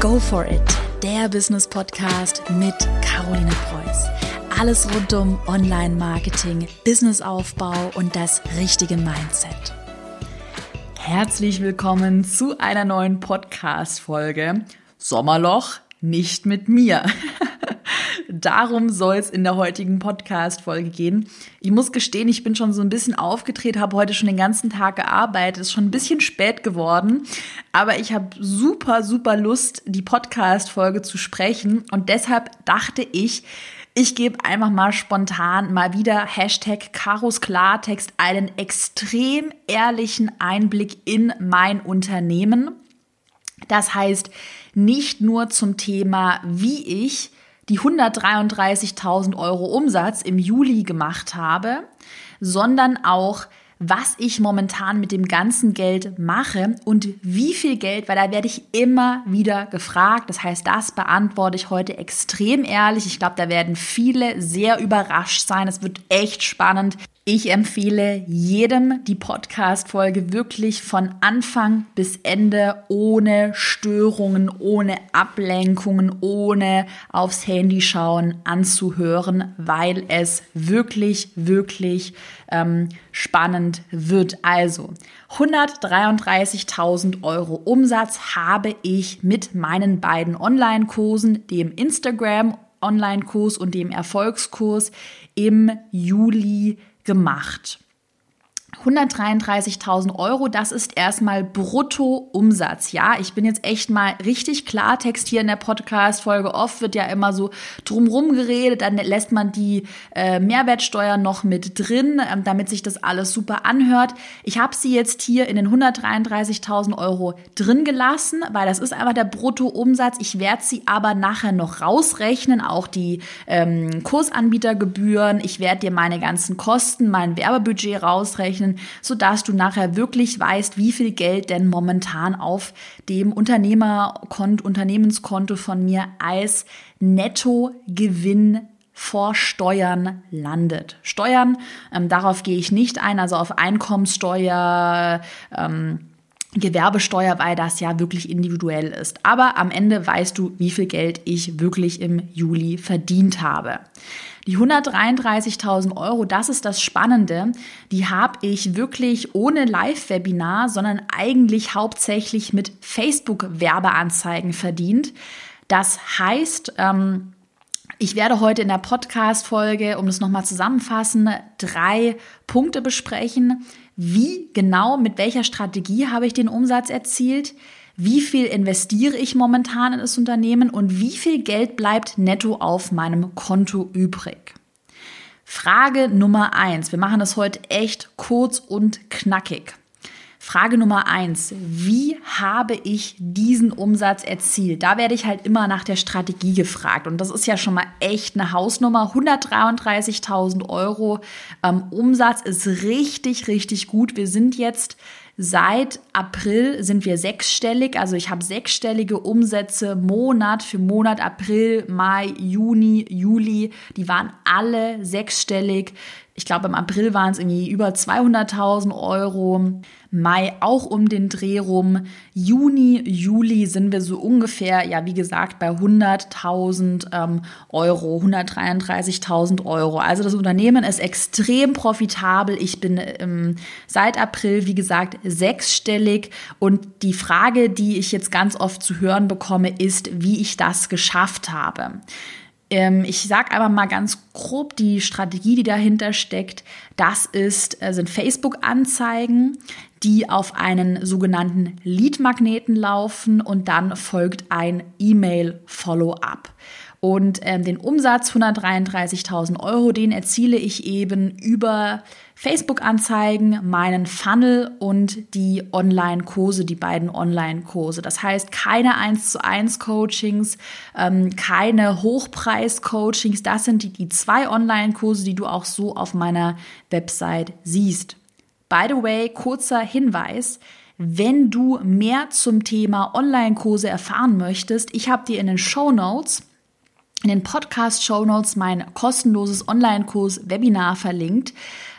Go for it, der Business Podcast mit Caroline Preuß. Alles rund um Online-Marketing, Businessaufbau und das richtige Mindset. Herzlich willkommen zu einer neuen Podcast-Folge. Sommerloch nicht mit mir. Darum soll es in der heutigen Podcast-Folge gehen. Ich muss gestehen, ich bin schon so ein bisschen aufgedreht, habe heute schon den ganzen Tag gearbeitet, ist schon ein bisschen spät geworden, aber ich habe super, super Lust, die Podcast-Folge zu sprechen und deshalb dachte ich, ich gebe einfach mal spontan mal wieder Hashtag Karos Klartext einen extrem ehrlichen Einblick in mein Unternehmen. Das heißt, nicht nur zum Thema, wie ich die 133.000 Euro Umsatz im Juli gemacht habe, sondern auch, was ich momentan mit dem ganzen Geld mache und wie viel Geld, weil da werde ich immer wieder gefragt. Das heißt, das beantworte ich heute extrem ehrlich. Ich glaube, da werden viele sehr überrascht sein. Es wird echt spannend. Ich empfehle jedem die Podcast-Folge wirklich von Anfang bis Ende ohne Störungen, ohne Ablenkungen, ohne aufs Handy schauen anzuhören, weil es wirklich, wirklich ähm, spannend wird. Also 133.000 Euro Umsatz habe ich mit meinen beiden Online-Kursen, dem Instagram Online-Kurs und dem Erfolgskurs im Juli gemacht. 133.000 Euro, das ist erstmal Bruttoumsatz. Ja, ich bin jetzt echt mal richtig Klartext hier in der Podcast-Folge. Oft wird ja immer so drumrum geredet, dann lässt man die äh, Mehrwertsteuer noch mit drin, ähm, damit sich das alles super anhört. Ich habe sie jetzt hier in den 133.000 Euro drin gelassen, weil das ist einfach der Bruttoumsatz. Ich werde sie aber nachher noch rausrechnen, auch die ähm, Kursanbietergebühren. Ich werde dir meine ganzen Kosten, mein Werbebudget rausrechnen können, sodass du nachher wirklich weißt, wie viel Geld denn momentan auf dem Unternehmerkonto, Unternehmenskonto von mir als Nettogewinn vor Steuern landet. Steuern, ähm, darauf gehe ich nicht ein, also auf Einkommenssteuer, ähm, Gewerbesteuer, weil das ja wirklich individuell ist. Aber am Ende weißt du, wie viel Geld ich wirklich im Juli verdient habe. Die 133.000 Euro, das ist das Spannende, die habe ich wirklich ohne Live-Webinar, sondern eigentlich hauptsächlich mit Facebook-Werbeanzeigen verdient. Das heißt, ähm, ich werde heute in der Podcast-Folge, um das nochmal zusammenfassen, drei Punkte besprechen. Wie genau, mit welcher Strategie habe ich den Umsatz erzielt? Wie viel investiere ich momentan in das Unternehmen und wie viel Geld bleibt netto auf meinem Konto übrig. Frage Nummer eins. Wir machen das heute echt kurz und knackig. Frage Nummer eins. Wie habe ich diesen Umsatz erzielt? Da werde ich halt immer nach der Strategie gefragt. Und das ist ja schon mal echt eine Hausnummer. 133.000 Euro ähm, Umsatz ist richtig, richtig gut. Wir sind jetzt Seit April sind wir sechsstellig, also ich habe sechsstellige Umsätze Monat für Monat, April, Mai, Juni, Juli, die waren alle sechsstellig. Ich glaube, im April waren es irgendwie über 200.000 Euro. Mai auch um den Dreh rum. Juni, Juli sind wir so ungefähr, ja, wie gesagt, bei 100.000 ähm, Euro, 133.000 Euro. Also das Unternehmen ist extrem profitabel. Ich bin ähm, seit April, wie gesagt, sechsstellig. Und die Frage, die ich jetzt ganz oft zu hören bekomme, ist, wie ich das geschafft habe. Ähm, ich sage aber mal ganz grob die Strategie, die dahinter steckt. Das ist, äh, sind Facebook-Anzeigen, die auf einen sogenannten Lead-Magneten laufen und dann folgt ein E-Mail-Follow-up. Und ähm, den Umsatz 133.000 Euro, den erziele ich eben über Facebook-Anzeigen, meinen Funnel und die Online-Kurse, die beiden Online-Kurse. Das heißt, keine 1 zu 1 Coachings, ähm, keine Hochpreis-Coachings. Das sind die, die zwei Online-Kurse, die du auch so auf meiner Website siehst. By the way, kurzer Hinweis. Wenn du mehr zum Thema Online-Kurse erfahren möchtest, ich habe dir in den Show Notes in den Podcast-Show Notes mein kostenloses Online-Kurs-Webinar verlinkt.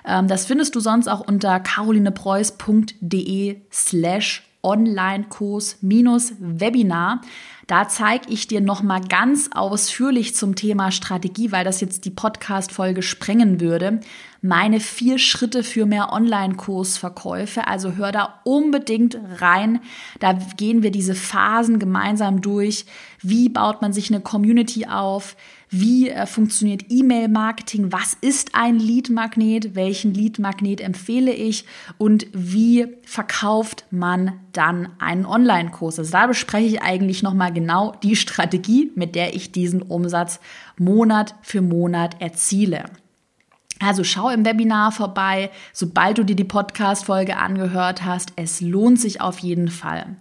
Ähm, das findest du sonst auch unter carolinepreuß.de slash Online-Kurs-Webinar. Da zeige ich dir nochmal ganz ausführlich zum Thema Strategie, weil das jetzt die Podcast-Folge sprengen würde, meine vier Schritte für mehr Online-Kursverkäufe. Also hör da unbedingt rein. Da gehen wir diese Phasen gemeinsam durch. Wie baut man sich eine Community auf? Wie äh, funktioniert E-Mail-Marketing? Was ist ein Lead-Magnet? Welchen Lead-Magnet empfehle ich? Und wie verkauft man dann einen Online-Kurs? Also da bespreche ich eigentlich nochmal genau die Strategie, mit der ich diesen Umsatz Monat für Monat erziele. Also schau im Webinar vorbei, sobald du dir die Podcast-Folge angehört hast. Es lohnt sich auf jeden Fall.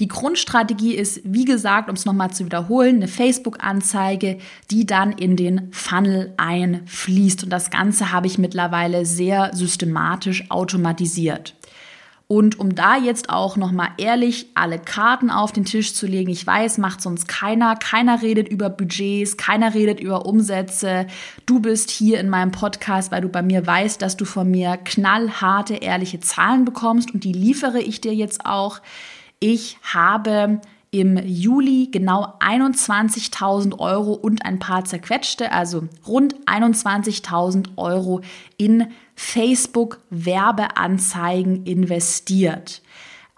Die Grundstrategie ist, wie gesagt, um es nochmal zu wiederholen, eine Facebook-Anzeige, die dann in den Funnel einfließt. Und das Ganze habe ich mittlerweile sehr systematisch automatisiert. Und um da jetzt auch nochmal ehrlich alle Karten auf den Tisch zu legen, ich weiß, macht sonst keiner. Keiner redet über Budgets, keiner redet über Umsätze. Du bist hier in meinem Podcast, weil du bei mir weißt, dass du von mir knallharte, ehrliche Zahlen bekommst und die liefere ich dir jetzt auch. Ich habe im Juli genau 21.000 Euro und ein paar zerquetschte, also rund 21.000 Euro in Facebook-Werbeanzeigen investiert.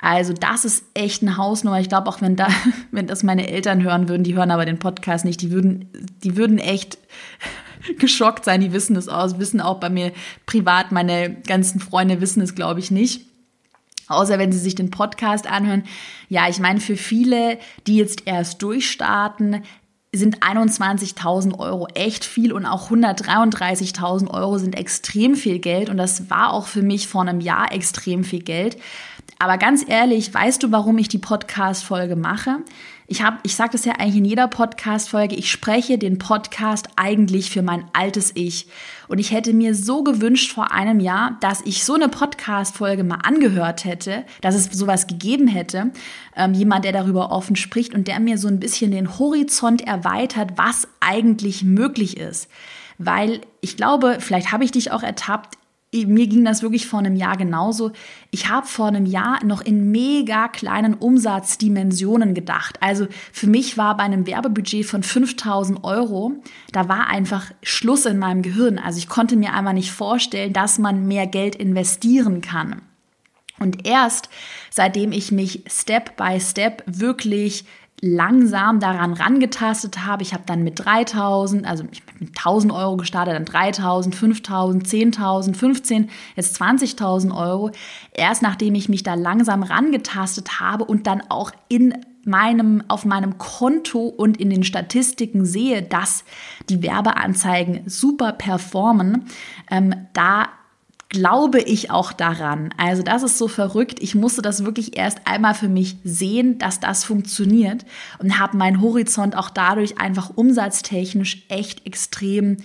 Also das ist echt eine Hausnummer. Ich glaube auch, wenn da, wenn das meine Eltern hören würden, die hören aber den Podcast nicht, die würden, die würden echt geschockt sein. Die wissen das aus, wissen auch bei mir privat. Meine ganzen Freunde wissen es, glaube ich, nicht. Außer wenn sie sich den Podcast anhören. Ja, ich meine, für viele, die jetzt erst durchstarten, sind 21.000 Euro echt viel und auch 133.000 Euro sind extrem viel Geld und das war auch für mich vor einem Jahr extrem viel Geld. Aber ganz ehrlich, weißt du, warum ich die Podcast-Folge mache? Ich habe, ich sage das ja eigentlich in jeder Podcast-Folge, ich spreche den Podcast eigentlich für mein altes Ich. Und ich hätte mir so gewünscht vor einem Jahr, dass ich so eine Podcast-Folge mal angehört hätte, dass es sowas gegeben hätte. Ähm, jemand, der darüber offen spricht und der mir so ein bisschen den Horizont erweitert, was eigentlich möglich ist. Weil ich glaube, vielleicht habe ich dich auch ertappt, mir ging das wirklich vor einem Jahr genauso. Ich habe vor einem Jahr noch in mega kleinen Umsatzdimensionen gedacht. Also für mich war bei einem Werbebudget von 5000 Euro, da war einfach Schluss in meinem Gehirn. Also ich konnte mir einfach nicht vorstellen, dass man mehr Geld investieren kann. Und erst seitdem ich mich Step by Step wirklich langsam daran rangetastet habe. Ich habe dann mit 3000, also ich bin mit 1000 Euro gestartet, dann 3000, 5000, 10.000, 15, jetzt 20.000 Euro. Erst nachdem ich mich da langsam rangetastet habe und dann auch in meinem, auf meinem Konto und in den Statistiken sehe, dass die Werbeanzeigen super performen, ähm, da glaube ich auch daran. Also das ist so verrückt. Ich musste das wirklich erst einmal für mich sehen, dass das funktioniert und habe meinen Horizont auch dadurch einfach umsatztechnisch echt extrem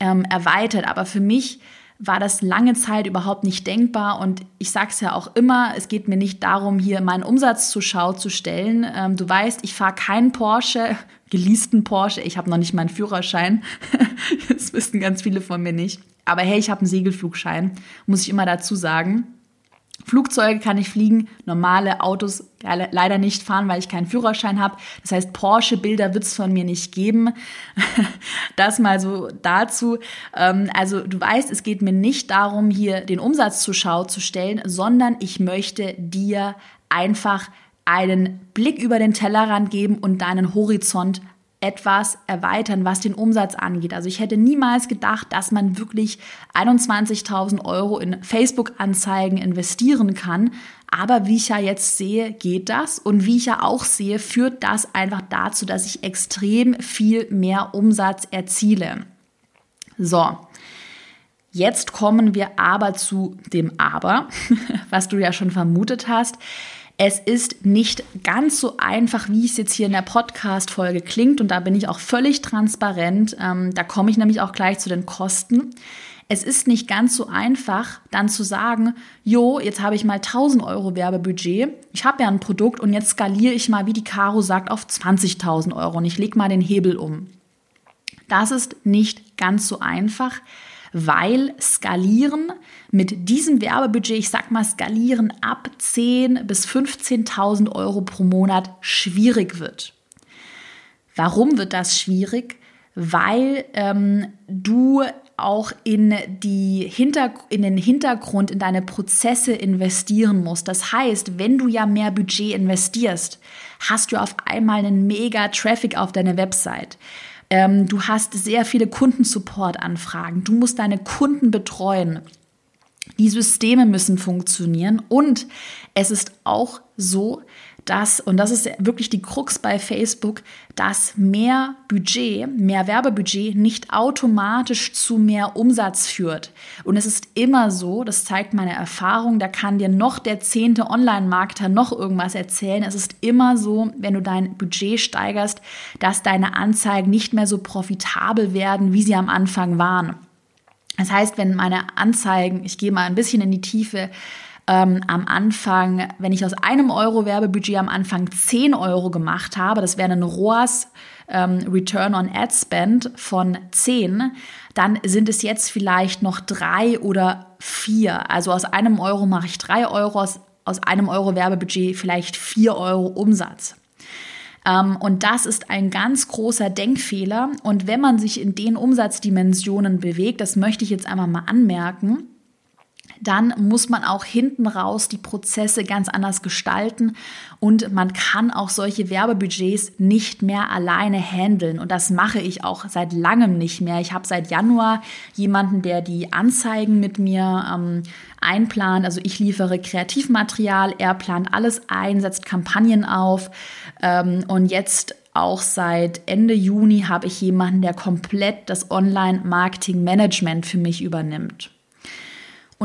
ähm, erweitert. Aber für mich war das lange Zeit überhaupt nicht denkbar. Und ich sage es ja auch immer, es geht mir nicht darum, hier meinen Umsatz zur Schau zu stellen. Ähm, du weißt, ich fahre keinen Porsche, geleasten Porsche. Ich habe noch nicht meinen Führerschein. das wissen ganz viele von mir nicht. Aber hey, ich habe einen Segelflugschein, muss ich immer dazu sagen. Flugzeuge kann ich fliegen, normale Autos leider nicht fahren, weil ich keinen Führerschein habe. Das heißt, Porsche-Bilder wird es von mir nicht geben. Das mal so dazu. Ähm, also du weißt, es geht mir nicht darum, hier den Umsatz zur Schau zu stellen, sondern ich möchte dir einfach einen Blick über den Tellerrand geben und deinen Horizont etwas erweitern, was den Umsatz angeht. Also ich hätte niemals gedacht, dass man wirklich 21.000 Euro in Facebook-Anzeigen investieren kann. Aber wie ich ja jetzt sehe, geht das. Und wie ich ja auch sehe, führt das einfach dazu, dass ich extrem viel mehr Umsatz erziele. So. Jetzt kommen wir aber zu dem Aber, was du ja schon vermutet hast. Es ist nicht ganz so einfach, wie es jetzt hier in der Podcast-Folge klingt. Und da bin ich auch völlig transparent. Ähm, da komme ich nämlich auch gleich zu den Kosten. Es ist nicht ganz so einfach, dann zu sagen, jo, jetzt habe ich mal 1000 Euro Werbebudget. Ich habe ja ein Produkt und jetzt skaliere ich mal, wie die Caro sagt, auf 20.000 Euro und ich lege mal den Hebel um. Das ist nicht ganz so einfach, weil skalieren mit diesem Werbebudget, ich sag mal skalieren ab 10 bis 15.000 Euro pro Monat schwierig wird. Warum wird das schwierig? Weil ähm, du auch in, die in den Hintergrund, in deine Prozesse investieren musst. Das heißt, wenn du ja mehr Budget investierst, hast du auf einmal einen mega Traffic auf deine Website. Ähm, du hast sehr viele Kundensupport-Anfragen. Du musst deine Kunden betreuen. Die Systeme müssen funktionieren und es ist auch so, dass, und das ist wirklich die Krux bei Facebook, dass mehr Budget, mehr Werbebudget nicht automatisch zu mehr Umsatz führt. Und es ist immer so, das zeigt meine Erfahrung, da kann dir noch der zehnte Online-Marketer noch irgendwas erzählen. Es ist immer so, wenn du dein Budget steigerst, dass deine Anzeigen nicht mehr so profitabel werden, wie sie am Anfang waren. Das heißt, wenn meine Anzeigen, ich gehe mal ein bisschen in die Tiefe, ähm, am Anfang, wenn ich aus einem Euro Werbebudget am Anfang 10 Euro gemacht habe, das wäre ein ROAS ähm, Return on Ad Spend von 10, dann sind es jetzt vielleicht noch drei oder vier. Also aus einem Euro mache ich drei Euro, aus, aus einem Euro Werbebudget vielleicht vier Euro Umsatz. Ähm, und das ist ein ganz großer Denkfehler. Und wenn man sich in den Umsatzdimensionen bewegt, das möchte ich jetzt einmal mal anmerken, dann muss man auch hinten raus die Prozesse ganz anders gestalten und man kann auch solche Werbebudgets nicht mehr alleine handeln und das mache ich auch seit langem nicht mehr. Ich habe seit Januar jemanden, der die Anzeigen mit mir ähm, einplant. Also ich liefere Kreativmaterial, er plant alles ein, setzt Kampagnen auf ähm, und jetzt auch seit Ende Juni habe ich jemanden, der komplett das Online-Marketing-Management für mich übernimmt.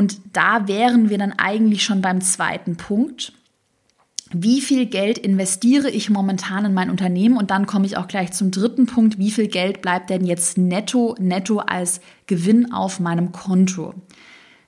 Und da wären wir dann eigentlich schon beim zweiten Punkt. Wie viel Geld investiere ich momentan in mein Unternehmen? Und dann komme ich auch gleich zum dritten Punkt. Wie viel Geld bleibt denn jetzt netto, netto als Gewinn auf meinem Konto?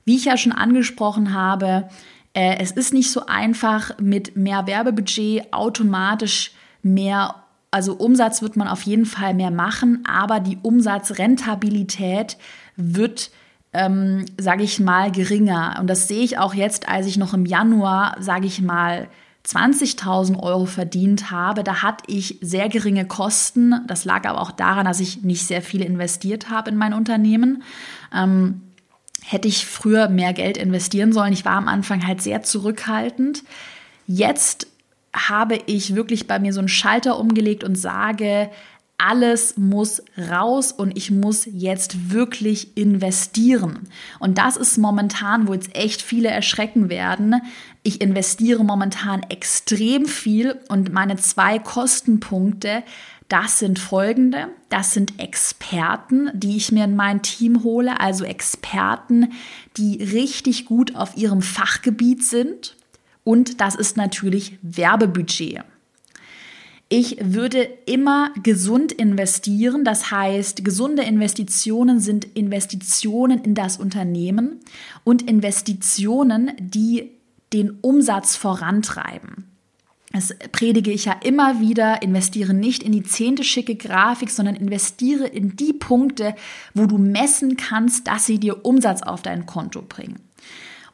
Wie ich ja schon angesprochen habe, äh, es ist nicht so einfach, mit mehr Werbebudget automatisch mehr, also Umsatz wird man auf jeden Fall mehr machen, aber die Umsatzrentabilität wird ähm, sage ich mal, geringer. Und das sehe ich auch jetzt, als ich noch im Januar, sage ich mal, 20.000 Euro verdient habe. Da hatte ich sehr geringe Kosten. Das lag aber auch daran, dass ich nicht sehr viel investiert habe in mein Unternehmen. Ähm, hätte ich früher mehr Geld investieren sollen. Ich war am Anfang halt sehr zurückhaltend. Jetzt habe ich wirklich bei mir so einen Schalter umgelegt und sage, alles muss raus und ich muss jetzt wirklich investieren. Und das ist momentan, wo jetzt echt viele erschrecken werden. Ich investiere momentan extrem viel und meine zwei Kostenpunkte, das sind folgende. Das sind Experten, die ich mir in mein Team hole, also Experten, die richtig gut auf ihrem Fachgebiet sind. Und das ist natürlich Werbebudget. Ich würde immer gesund investieren. Das heißt, gesunde Investitionen sind Investitionen in das Unternehmen und Investitionen, die den Umsatz vorantreiben. Das predige ich ja immer wieder, investiere nicht in die zehnte schicke Grafik, sondern investiere in die Punkte, wo du messen kannst, dass sie dir Umsatz auf dein Konto bringen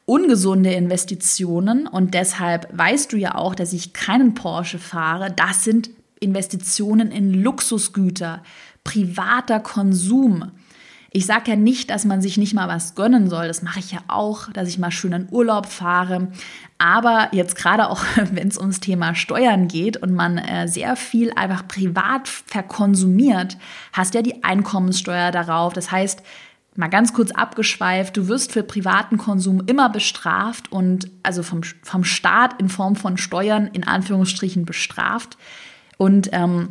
ungesunde Investitionen und deshalb weißt du ja auch, dass ich keinen Porsche fahre. Das sind Investitionen in Luxusgüter, privater Konsum. Ich sage ja nicht, dass man sich nicht mal was gönnen soll. Das mache ich ja auch, dass ich mal schön in Urlaub fahre. Aber jetzt gerade auch, wenn es ums Thema Steuern geht und man äh, sehr viel einfach privat verkonsumiert, hast ja die Einkommenssteuer darauf. Das heißt, Mal ganz kurz abgeschweift, du wirst für privaten Konsum immer bestraft und also vom, vom Staat in Form von Steuern in Anführungsstrichen bestraft. Und ähm,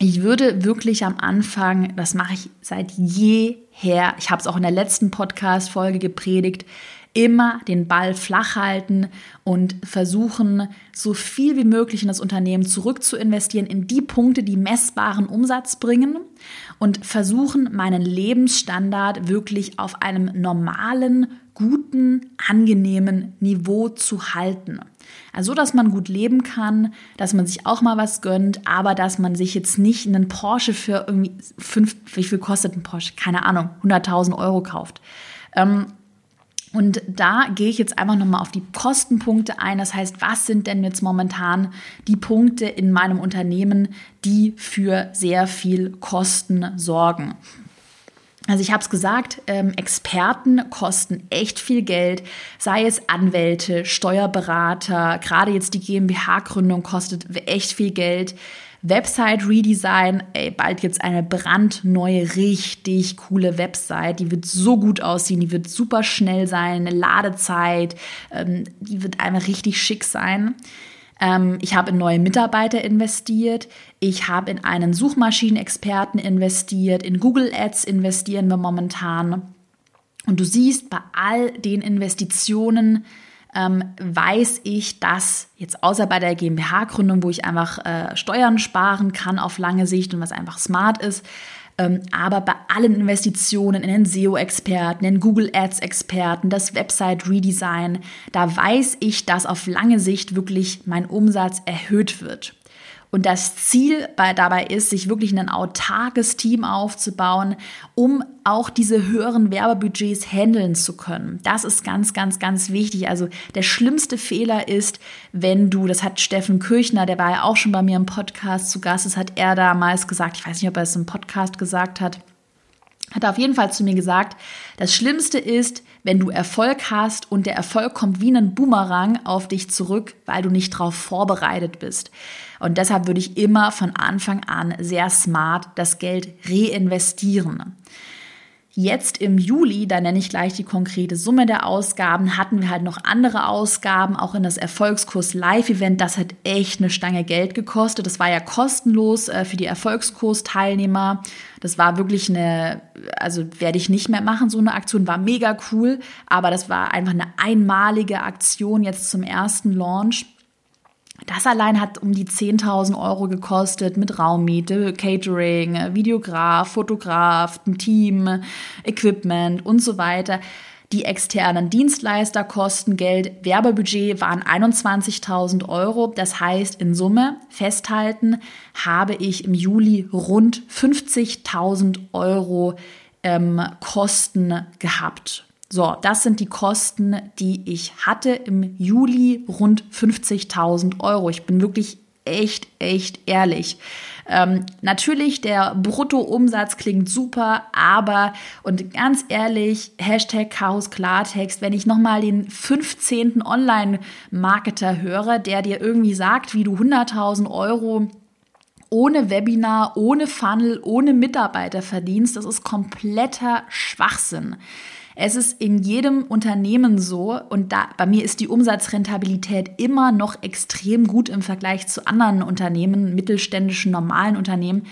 ich würde wirklich am Anfang, das mache ich seit jeher, ich habe es auch in der letzten Podcast-Folge gepredigt, immer den Ball flach halten und versuchen, so viel wie möglich in das Unternehmen zurück zu investieren, in die Punkte, die messbaren Umsatz bringen und versuchen, meinen Lebensstandard wirklich auf einem normalen, guten, angenehmen Niveau zu halten. Also, dass man gut leben kann, dass man sich auch mal was gönnt, aber dass man sich jetzt nicht einen Porsche für irgendwie fünf, wie viel kostet ein Porsche? Keine Ahnung, 100.000 Euro kauft. Ähm, und da gehe ich jetzt einfach nochmal auf die Kostenpunkte ein. Das heißt, was sind denn jetzt momentan die Punkte in meinem Unternehmen, die für sehr viel Kosten sorgen? Also ich habe es gesagt, ähm, Experten kosten echt viel Geld, sei es Anwälte, Steuerberater, gerade jetzt die GmbH-Gründung kostet echt viel Geld. Website Redesign, ey, bald gibt's eine brandneue, richtig coole Website. Die wird so gut aussehen, die wird super schnell sein, eine Ladezeit, ähm, die wird einfach richtig schick sein. Ähm, ich habe in neue Mitarbeiter investiert. Ich habe in einen Suchmaschinenexperten investiert. In Google Ads investieren wir momentan. Und du siehst, bei all den Investitionen ähm, weiß ich, dass jetzt außer bei der GmbH-Gründung, wo ich einfach äh, Steuern sparen kann auf lange Sicht und was einfach smart ist, ähm, aber bei allen Investitionen in den SEO-Experten, den Google Ads-Experten, das Website-Redesign, da weiß ich, dass auf lange Sicht wirklich mein Umsatz erhöht wird. Und das Ziel bei, dabei ist, sich wirklich ein autarkes Team aufzubauen, um auch diese höheren Werbebudgets handeln zu können. Das ist ganz, ganz, ganz wichtig. Also der schlimmste Fehler ist, wenn du, das hat Steffen Kirchner, der war ja auch schon bei mir im Podcast zu Gast, das hat er damals gesagt, ich weiß nicht, ob er es im Podcast gesagt hat, hat er auf jeden Fall zu mir gesagt, das Schlimmste ist, wenn du Erfolg hast und der Erfolg kommt wie ein Boomerang auf dich zurück, weil du nicht darauf vorbereitet bist. Und deshalb würde ich immer von Anfang an sehr smart das Geld reinvestieren. Jetzt im Juli, da nenne ich gleich die konkrete Summe der Ausgaben, hatten wir halt noch andere Ausgaben, auch in das Erfolgskurs Live-Event. Das hat echt eine Stange Geld gekostet. Das war ja kostenlos äh, für die Erfolgskurs-Teilnehmer. Das war wirklich eine, also werde ich nicht mehr machen, so eine Aktion, war mega cool, aber das war einfach eine einmalige Aktion jetzt zum ersten Launch. Das allein hat um die 10.000 Euro gekostet mit Raummiete, Catering, Videograf, Fotograf, Team, Equipment und so weiter. Die externen Dienstleister kosten Geld. Werbebudget waren 21.000 Euro. Das heißt, in Summe festhalten, habe ich im Juli rund 50.000 Euro ähm, Kosten gehabt. So, das sind die Kosten, die ich hatte im Juli, rund 50.000 Euro. Ich bin wirklich echt, echt ehrlich. Ähm, natürlich, der Bruttoumsatz klingt super, aber, und ganz ehrlich, Hashtag Chaos Klartext, wenn ich nochmal den 15. Online-Marketer höre, der dir irgendwie sagt, wie du 100.000 Euro ohne Webinar, ohne Funnel, ohne Mitarbeiter verdienst, das ist kompletter Schwachsinn. Es ist in jedem Unternehmen so und da bei mir ist die Umsatzrentabilität immer noch extrem gut im Vergleich zu anderen Unternehmen, mittelständischen normalen Unternehmen.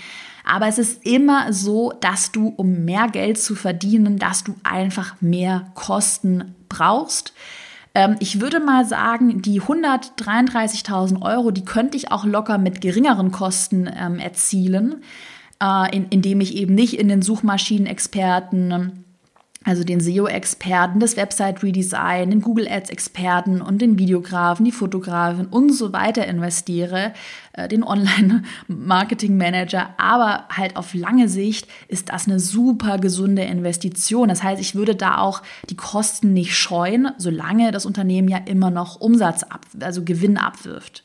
Aber es ist immer so, dass du, um mehr Geld zu verdienen, dass du einfach mehr Kosten brauchst. Ähm, ich würde mal sagen, die 133.000 Euro, die könnte ich auch locker mit geringeren Kosten ähm, erzielen, äh, in, indem ich eben nicht in den Suchmaschinenexperten also den SEO-Experten, das Website-Redesign, den Google Ads-Experten und den Videografen, die Fotografen und so weiter investiere, äh, den Online-Marketing-Manager. Aber halt auf lange Sicht ist das eine super gesunde Investition. Das heißt, ich würde da auch die Kosten nicht scheuen, solange das Unternehmen ja immer noch Umsatz ab, also Gewinn abwirft.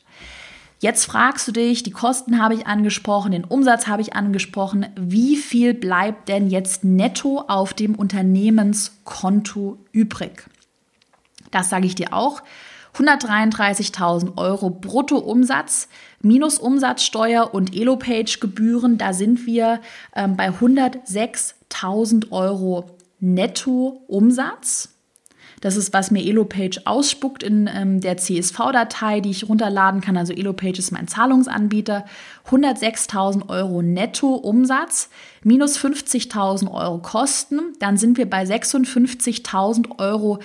Jetzt fragst du dich, die Kosten habe ich angesprochen, den Umsatz habe ich angesprochen, wie viel bleibt denn jetzt netto auf dem Unternehmenskonto übrig? Das sage ich dir auch. 133.000 Euro Bruttoumsatz minus Umsatzsteuer und Elopage-Gebühren, da sind wir ähm, bei 106.000 Euro Nettoumsatz. Das ist, was mir Elopage ausspuckt in ähm, der CSV-Datei, die ich runterladen kann. Also Elopage ist mein Zahlungsanbieter. 106.000 Euro Netto-Umsatz minus 50.000 Euro Kosten. Dann sind wir bei 56.000 Euro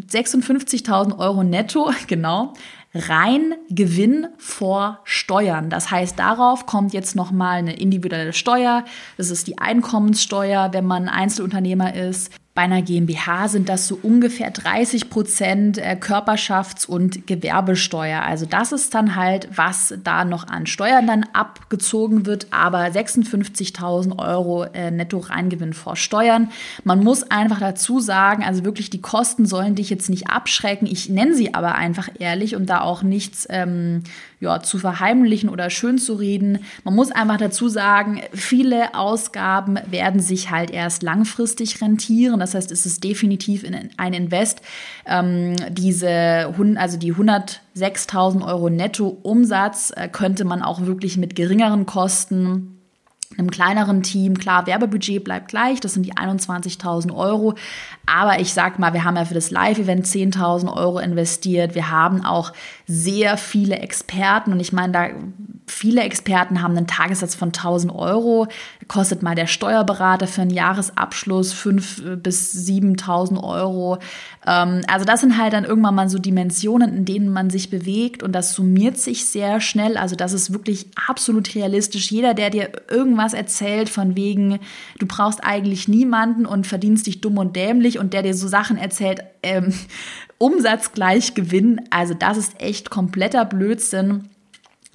56.000 Euro netto, genau, rein Gewinn vor Steuern. Das heißt, darauf kommt jetzt nochmal eine individuelle Steuer. Das ist die Einkommenssteuer, wenn man Einzelunternehmer ist. Bei einer GmbH sind das so ungefähr 30 Prozent äh, Körperschafts- und Gewerbesteuer. Also das ist dann halt, was da noch an Steuern dann abgezogen wird, aber 56.000 Euro äh, Netto-Reingewinn vor Steuern. Man muss einfach dazu sagen, also wirklich die Kosten sollen dich jetzt nicht abschrecken. Ich nenne sie aber einfach ehrlich und da auch nichts ähm, ja, zu verheimlichen oder schön zu reden. Man muss einfach dazu sagen, viele Ausgaben werden sich halt erst langfristig rentieren. Das heißt, es ist definitiv ein Invest. Ähm, diese, also die 106.000 Euro Netto-Umsatz äh, könnte man auch wirklich mit geringeren Kosten einem kleineren Team, klar, Werbebudget bleibt gleich, das sind die 21.000 Euro. Aber ich sag mal, wir haben ja für das Live-Event 10.000 Euro investiert. Wir haben auch sehr viele Experten und ich meine, da viele Experten haben einen Tagessatz von 1000 Euro. Kostet mal der Steuerberater für einen Jahresabschluss 5.000 bis 7.000 Euro. Ähm, also das sind halt dann irgendwann mal so Dimensionen, in denen man sich bewegt und das summiert sich sehr schnell. Also das ist wirklich absolut realistisch. Jeder, der dir irgendwas erzählt von wegen, du brauchst eigentlich niemanden und verdienst dich dumm und dämlich und der dir so Sachen erzählt, ähm, Umsatz gleich Gewinn, also das ist echt kompletter Blödsinn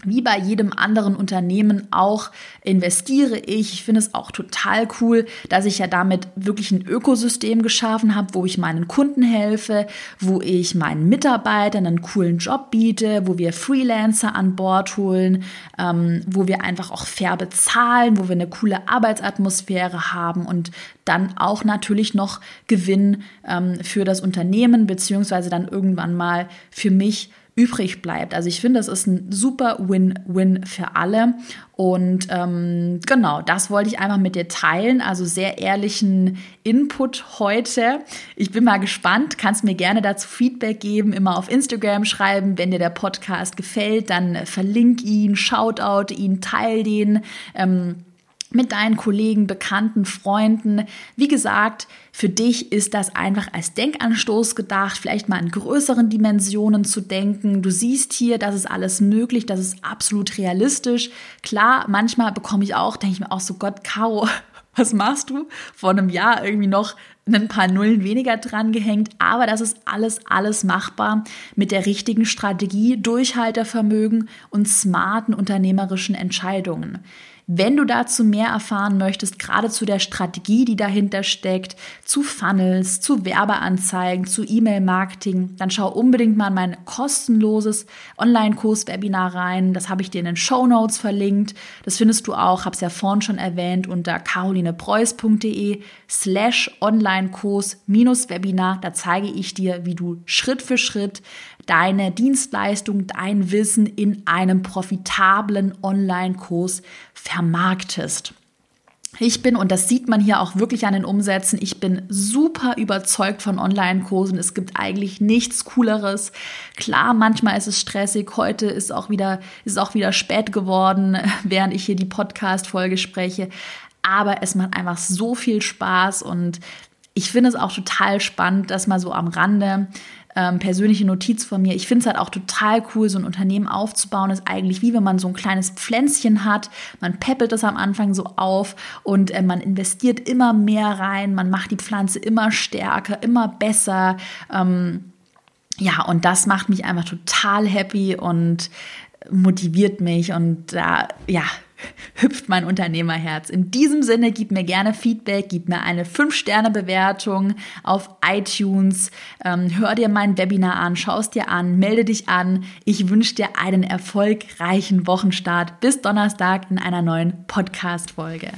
wie bei jedem anderen Unternehmen auch investiere ich. Ich finde es auch total cool, dass ich ja damit wirklich ein Ökosystem geschaffen habe, wo ich meinen Kunden helfe, wo ich meinen Mitarbeitern einen coolen Job biete, wo wir Freelancer an Bord holen, ähm, wo wir einfach auch fair bezahlen, wo wir eine coole Arbeitsatmosphäre haben und dann auch natürlich noch Gewinn ähm, für das Unternehmen beziehungsweise dann irgendwann mal für mich übrig bleibt. Also ich finde, das ist ein super Win-Win für alle. Und ähm, genau, das wollte ich einfach mit dir teilen. Also sehr ehrlichen Input heute. Ich bin mal gespannt. Kannst mir gerne dazu Feedback geben, immer auf Instagram schreiben. Wenn dir der Podcast gefällt, dann verlink ihn, shoutout ihn, teil den. Ähm, mit deinen Kollegen, Bekannten, Freunden. Wie gesagt, für dich ist das einfach als Denkanstoß gedacht, vielleicht mal in größeren Dimensionen zu denken. Du siehst hier, das ist alles möglich, das ist absolut realistisch. Klar, manchmal bekomme ich auch, denke ich mir auch so, Gott, Caro, was machst du? Vor einem Jahr irgendwie noch ein paar Nullen weniger dran gehängt, aber das ist alles, alles machbar mit der richtigen Strategie, Durchhaltevermögen und smarten unternehmerischen Entscheidungen. Wenn du dazu mehr erfahren möchtest, gerade zu der Strategie, die dahinter steckt, zu Funnels, zu Werbeanzeigen, zu E-Mail-Marketing, dann schau unbedingt mal in mein kostenloses Online-Kurs-Webinar rein. Das habe ich dir in den Show Notes verlinkt. Das findest du auch, habe es ja vorhin schon erwähnt, unter carolinepreuß.de slash Online-Kurs-Webinar. Da zeige ich dir, wie du Schritt für Schritt deine Dienstleistung, dein Wissen in einem profitablen Online-Kurs vermarktest. Ich bin, und das sieht man hier auch wirklich an den Umsätzen, ich bin super überzeugt von Online-Kursen. Es gibt eigentlich nichts Cooleres. Klar, manchmal ist es stressig. Heute ist auch wieder, ist auch wieder spät geworden, während ich hier die Podcast-Folge spreche. Aber es macht einfach so viel Spaß und ich finde es auch total spannend, dass mal so am Rande ähm, persönliche Notiz von mir. Ich finde es halt auch total cool, so ein Unternehmen aufzubauen. Ist eigentlich wie wenn man so ein kleines Pflänzchen hat. Man peppelt es am Anfang so auf und äh, man investiert immer mehr rein. Man macht die Pflanze immer stärker, immer besser. Ähm, ja, und das macht mich einfach total happy und motiviert mich und da, ja, hüpft mein Unternehmerherz. In diesem Sinne, gib mir gerne Feedback, gib mir eine 5-Sterne-Bewertung auf iTunes, ähm, hör dir mein Webinar an, schau es dir an, melde dich an. Ich wünsche dir einen erfolgreichen Wochenstart. Bis Donnerstag in einer neuen Podcast-Folge.